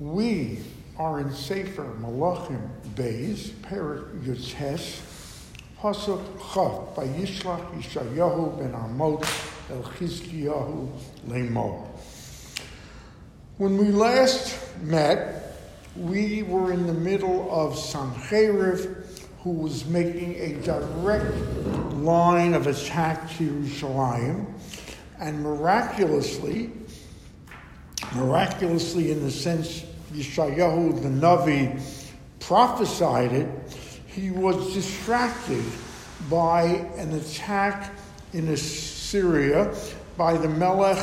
We are in Sefer Melachim Beis, Perik Yutes, Pasuk Chaf, by Yishlach Yishayahu ben Amot El Chizkiyahu Lemor. When we last met, we were in the middle of Sancheriv, who was making a direct line of attack to Yerushalayim, and miraculously, miraculously in the sense Yeshayahu the Navi prophesied it, he was distracted by an attack in Assyria by the Melech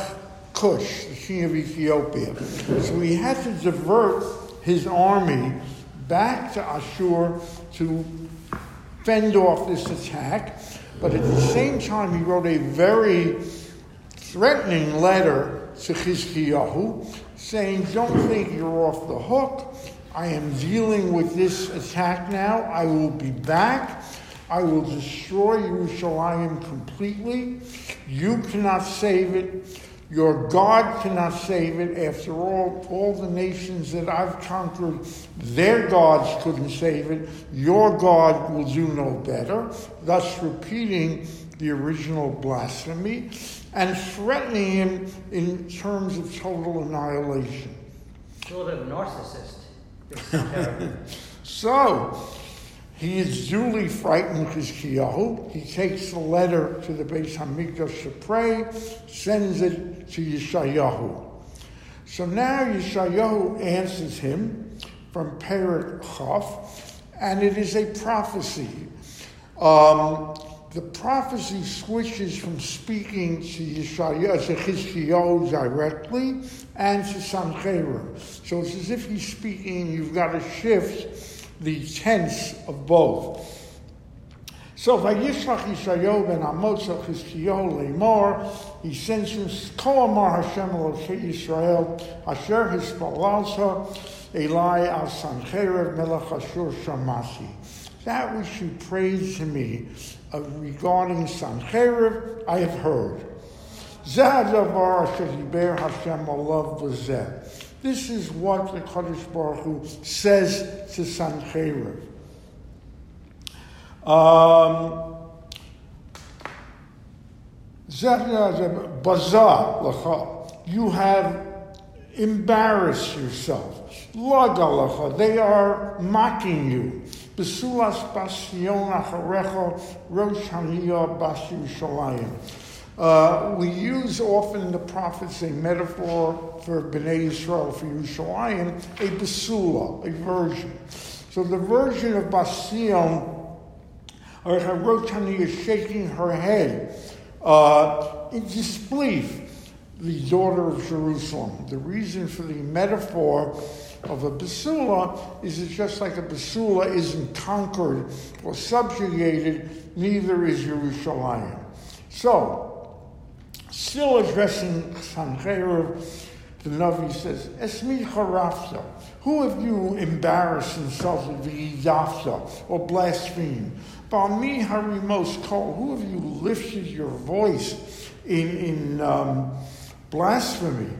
Cush, the king of Ethiopia. So he had to divert his army back to Ashur to fend off this attack. But at the same time, he wrote a very threatening letter to Chizkiyahu saying, Don't think you're off the hook. I am dealing with this attack now. I will be back. I will destroy Yerushalayim completely. You cannot save it. Your God cannot save it. After all, all the nations that I've conquered, their gods couldn't save it. Your God will do no better, thus repeating the original blasphemy and threatening him in terms of total annihilation. Sort of narcissist. so, he is duly frightened Chizkiyahu. He takes the letter to the Beis Hamikdash to pray, sends it to Yeshayahu. So now Yeshayahu answers him from Perik Chaf, and it is a prophecy. Um, the prophecy switches from speaking to Yeshayahu, to directly and to Sancherah. So it's as if he's speaking, you've got to shift the tense of both. So Vayishlach Yishayo ben Amotza Chizkiyahu Lemor, he sends him Kol Amar Hashem Elokei Yisrael, Asher Hispalalsa, Eli al Sancherev Melech Ashur Shamasi. That which you praise to me regarding Sancherev, I have heard. This is what the Kadosh Baruch Hu says to Sancheiriv. Um, you have embarrassed yourself. They are mocking you. Besulas rosh bas Yerushalayim. Uh, we use often the prophets a metaphor for Bnei Israel, for Yerushalayim, a basula, a version. So the version of Basion, or Harotani is shaking her head uh, in disbelief, the daughter of Jerusalem. The reason for the metaphor of a basula is it's just like a basula isn't conquered or subjugated, neither is Yerushalayim. So, Still addressing Sancheiriv, the Navi says, Esmi charafta. Who have you embarrassed, insulted, v'yidafta, or blasphemed? Ba'mi harimos kol. Who have you lifted your voice in, in um, blasphemy?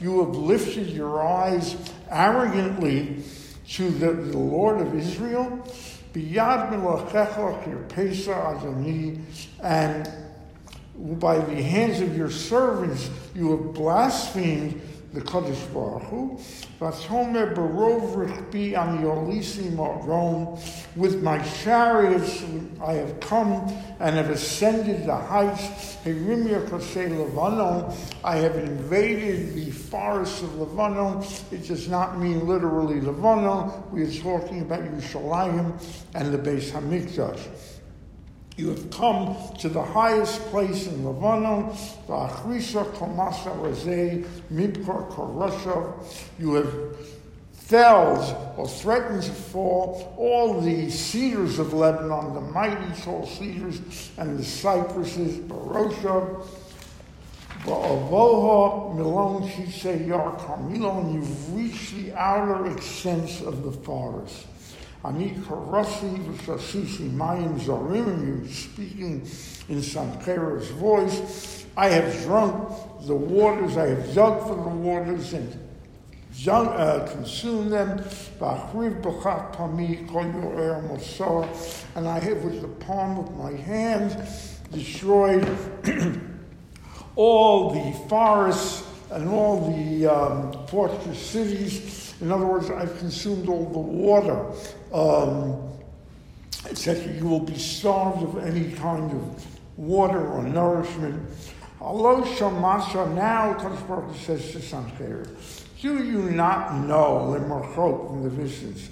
You have lifted your eyes arrogantly to the, the Lord of Israel. And by the hands of your servants you have blasphemed the Kadosh Baruch Hu. Vatomer barov rechbi an yolisi Rome. With my chariots I have come and have ascended the heights. Herimia kosei Levanon. I have invaded the forests of Levanon. It does not mean literally Levanon. We are talking about Yerushalayim and the Beis Hamikdash. You have come to the highest place in Lebanon, the Achrisha Komasa Razeh Korosha. You have felled or threatened to fall all the cedars of Lebanon, the mighty tall cedars and the cypresses, Barosha, Ba'avoha, Milon, Shisei, Yar Carmilon. You've reached the outer extents of the forest. Ani karasi v'shasisi mayim zarim, you speaking in Sanchera's voice. I have drunk the waters, I have dug for the waters and dug, uh, consumed them. And I have with the palm of my hand destroyed all the forests and all the um, fortress cities. In other words, I've consumed all the water, um, etc. You will be starved of any kind of water or nourishment. Allah Shamasha now, Baruch says to Sancheir, do you not know, Limerchot, from the visions,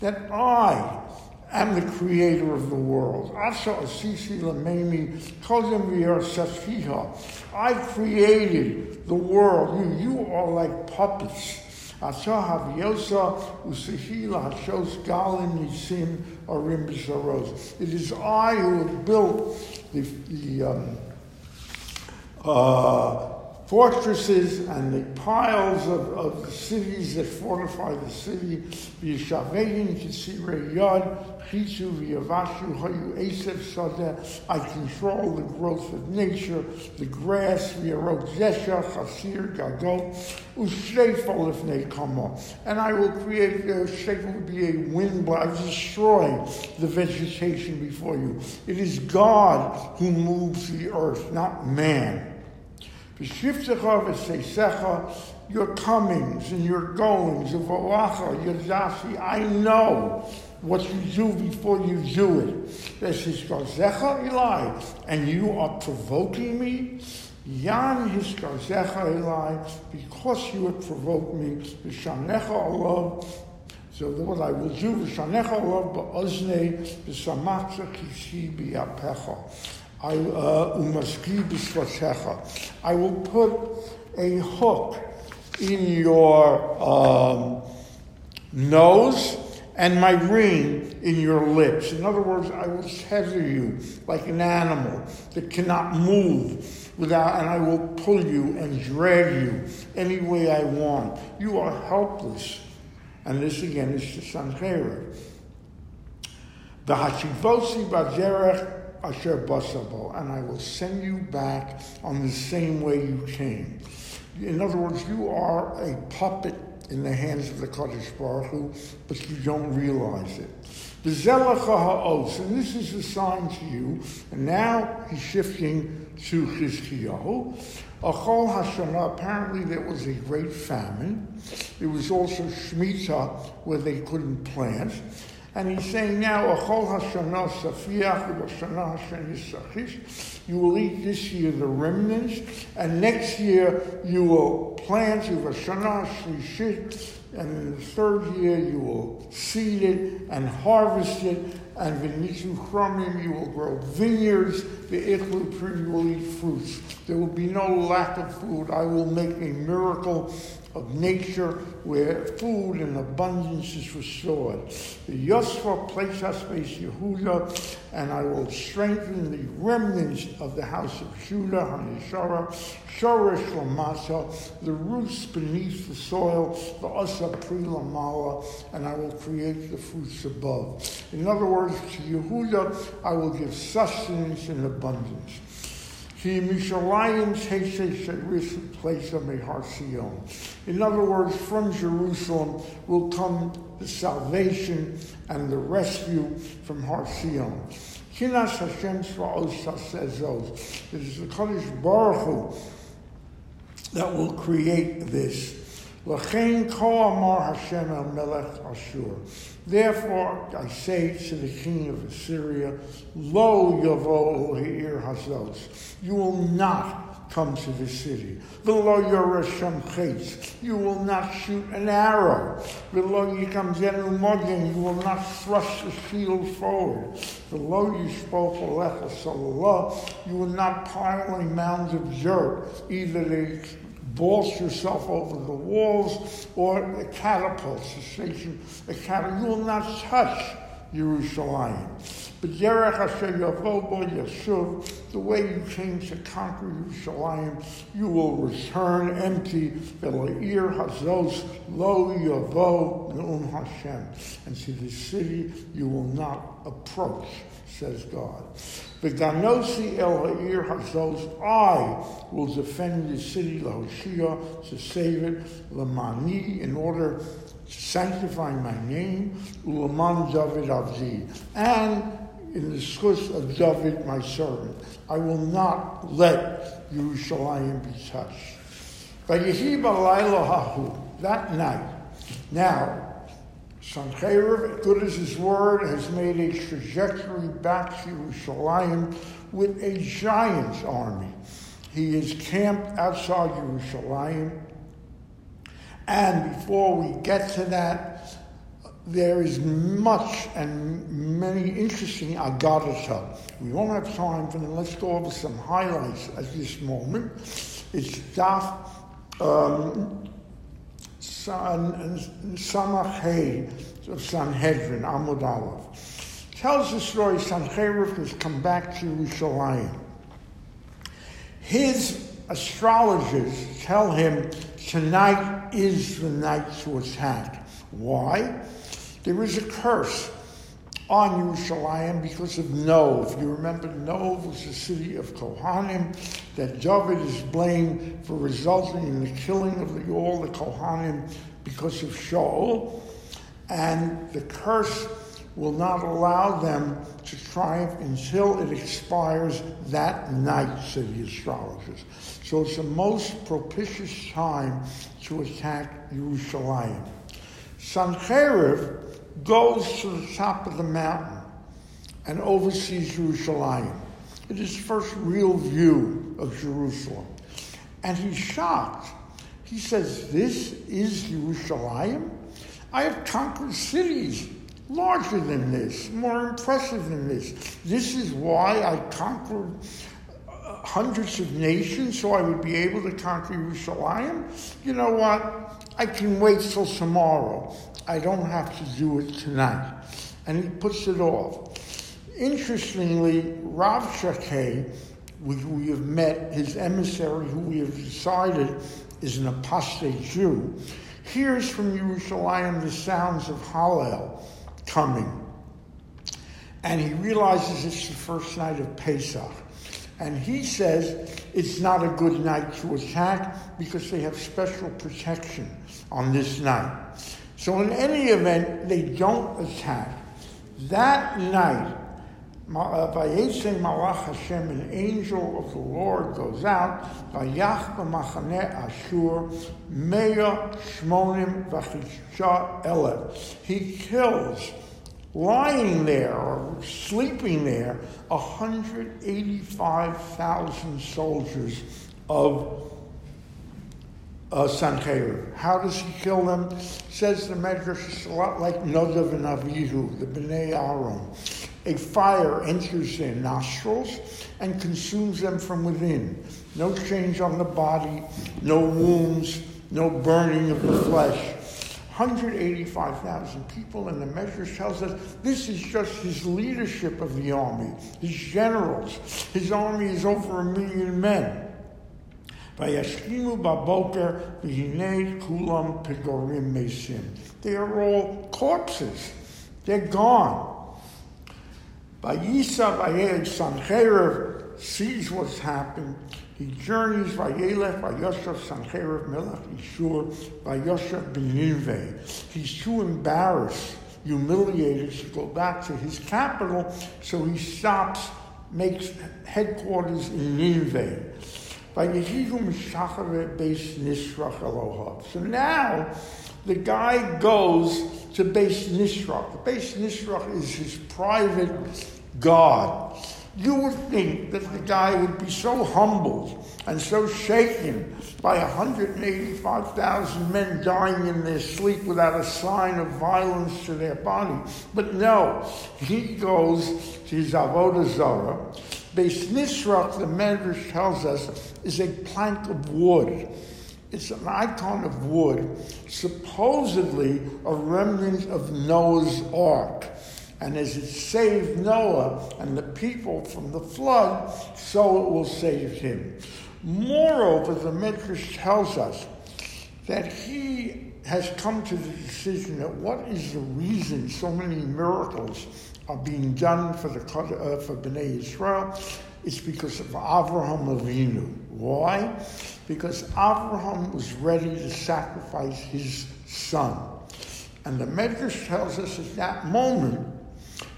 that I am the creator of the world? Asha Asisi Lamemi Kozem Safiha. I created the world. You, you are like puppets. Asha Haviosa Usahila Hashos Galim Nisim Arim It is I who have built the, the um, uh, fortresses and the piles of, of the cities that fortify the city. V'yishavein kisirei yad, chisu v'yavashu hayu esev sadeh. I control the growth of nature, the grass, v'yarot zesha, chasir, gadol, ushreifo lifnei kama. And I will create, uh, will be a wind, but I destroy the vegetation before you. It is God who moves the earth, not man your comings and your goings, your valacha, your zashi, I know what you do before you do it. This is Eli, and you are provoking me. Yan hiskarzecha Eli, because you have provoked me, v'shanecha Allah. So what I will do, v'shanecha Allah ba'ozne, v'samatza kishi bi'apecha. I, uh, I will put a hook in your um, nose and my ring in your lips. In other words, I will tether you like an animal that cannot move without, and I will pull you and drag you any way I want. You are helpless. And this again is the Sanchera. The Hashivosi Bajerech asher basabo, and I will send you back on the same way you came. In other words, you are a puppet in the hands of the Kadosh Baruch Hu, but you don't realize it. The Zelach and this is a sign to you, and now he's shifting to Chizkiyahu. Achol Hashanah, apparently there was a great famine. There was also Shemitah, where they couldn't plant. And he's saying now, You will eat this year the remnants, and next year you will plant and in the third year you will seed it and harvest it, and v'nitu chromim you will grow vineyards, v'iklu you will eat fruits. There will be no lack of food. I will make a miracle of nature where food in abundance is restored. Yosfa place us base Yehuda, and I will strengthen the remnants of the house of Judah, Hanishara, Shorish Lamasa, the roots beneath the soil, the Asa Prilamala, and I will create the fruits above. In other words, to Yehuda, I will give sustenance in abundance. He Mishalayim Teshe Sheris place of Har Sion. In other words, from Jerusalem will come the salvation and the rescue from Har Sion. Kinas Hashem Sa'os It is the Kadosh Baruch Hu that will create this. Therefore, I say to the king of Assyria, Lo yavo heir hazos. You will not come to the city. Below your chetz. You will not shoot an arrow. Below you come zenu mogin. You will not thrust the shield forward. Below you spoke alecha salallah. You will not pile a mounds of dirt, either the vault yourself over the walls or a catapult, station, a catapult. You will not touch Jerusalem. The way you came to conquer Jerusalem, you will return empty. Veloir Hazos Lo Yavo Neum Hashem. And to the city you will not approach, says God. V'ganosi el ha'ir hazos, I will defend the city, Lahoshia, to save it, Lamani, in order to sanctify my name, Ulaman David Avzi, and in the source of David, my servant. I will not let Yerushalayim be touched. That night. Now, Sancheiriv, good as his word, has made a trajectory back to Yerushalayim with a giant's army. He is camped outside Yerushalayim. And before we get to that, there is much and many interesting agadata. We won't have time for them. Let's go over some highlights at this moment. It's Daf um, San, Samach of Sanhedrin, Amud Aleph. Tells the story Sancheriv has come back to Yerushalayim. His astrologers tell him tonight is the night to attack. Why? There is a curse on Yerushalayim because of Nov. You remember Nov was the city of Kohanim that David is blamed for resulting in the killing of the, all the Kohanim because of Shaul. And the curse will not allow them to triumph until it expires that night, said the astrologers. So it's the most propitious time to attack Yerushalayim. Sancheriv goes to the top of the mountain and oversees Jerusalem. It is first real view of Jerusalem. And he's shocked. He says, This is Jerusalem? I have conquered cities larger than this, more impressive than this. This is why I conquered uh, hundreds of nations so I would be able to conquer Jerusalem. You know what? I can wait till tomorrow. I don't have to do it tonight. And he puts it off. Interestingly, Rav which we have met, his emissary, who we have decided is an apostate Jew, hears from Jerusalem the sounds of Hallel coming. And he realizes it's the first night of Pesach. And he says it's not a good night to attack because they have special protection on this night. So, in any event, they don't attack. That night, uh, Vayetze Malach Hashem, an angel of the Lord, goes out. Vayach b'machaneh Ashur, Meya Shmonim v'chisha Elef. He kills, lying there or sleeping there, 185,000 soldiers of uh. How does he kill them? Says the Medrash, it's a lot like Nadav and Avihu, the Bnei Aaron. A fire enters their nostrils and consumes them from within. No change on the body, no wounds, no burning of the flesh. 185,000 people, and the Medrash tells us this is just his leadership of the army, his generals. His army is over a million men. Kulam. They are all corpses. They're gone. Sees what's happened. He journeys Vayelech Vayoshav Sancheiriv Melech Ishur Vayoshav Beninve. He's too embarrassed, humiliated to go back to his capital, so he stops, makes headquarters in Nineveh. By Beis Nisrach So now the guy goes to Beis Nisrach. Beis Nisrach is his private god. You would think that the guy would be so humbled and so shaken by 185,000 men dying in their sleep without a sign of violence to their body. But no, he goes to his Avodah Zarah Beis Nisrach, the Medrash tells us, is a plank of wood. It's an icon of wood, supposedly a remnant of Noah's ark. And as it saved Noah and the people from the flood, so it will save him. Moreover, the Midrash tells us that he has come to the decision that what is the reason so many miracles are being done for the uh, for Bnei Israel, it's because of Avraham Avinu. Why? Because Avraham was ready to sacrifice his son. And the Medrash tells us at that moment,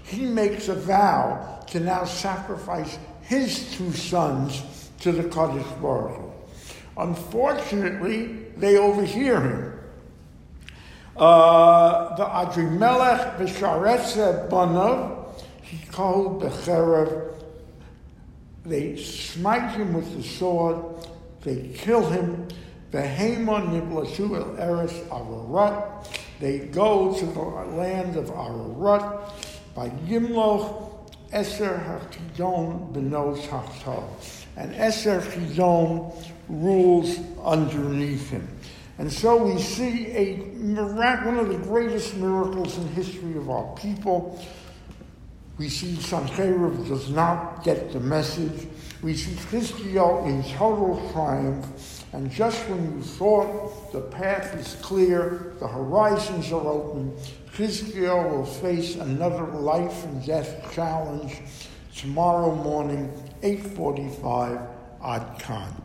he makes a vow to now sacrifice his two sons to the Kadosh Baruch Unfortunately, they overhear him. Uh, the Adrimelech v'sharetze banav, he called the Cherev. They smite him with the sword, they kill him. The Haman niblasu el eres Ararat. They go to the land of Ararat by Gimloch Eser Hachidon benos Hachtar. And Eser Chidon rules underneath him. And so we see a one of the greatest miracles in history of our people. We see Sancherib does not get the message. We see Chizkiel in total triumph. And just when you thought the path is clear, the horizons are open, Chizkiel will face another life and death challenge tomorrow morning, 8.45, Ad Khan.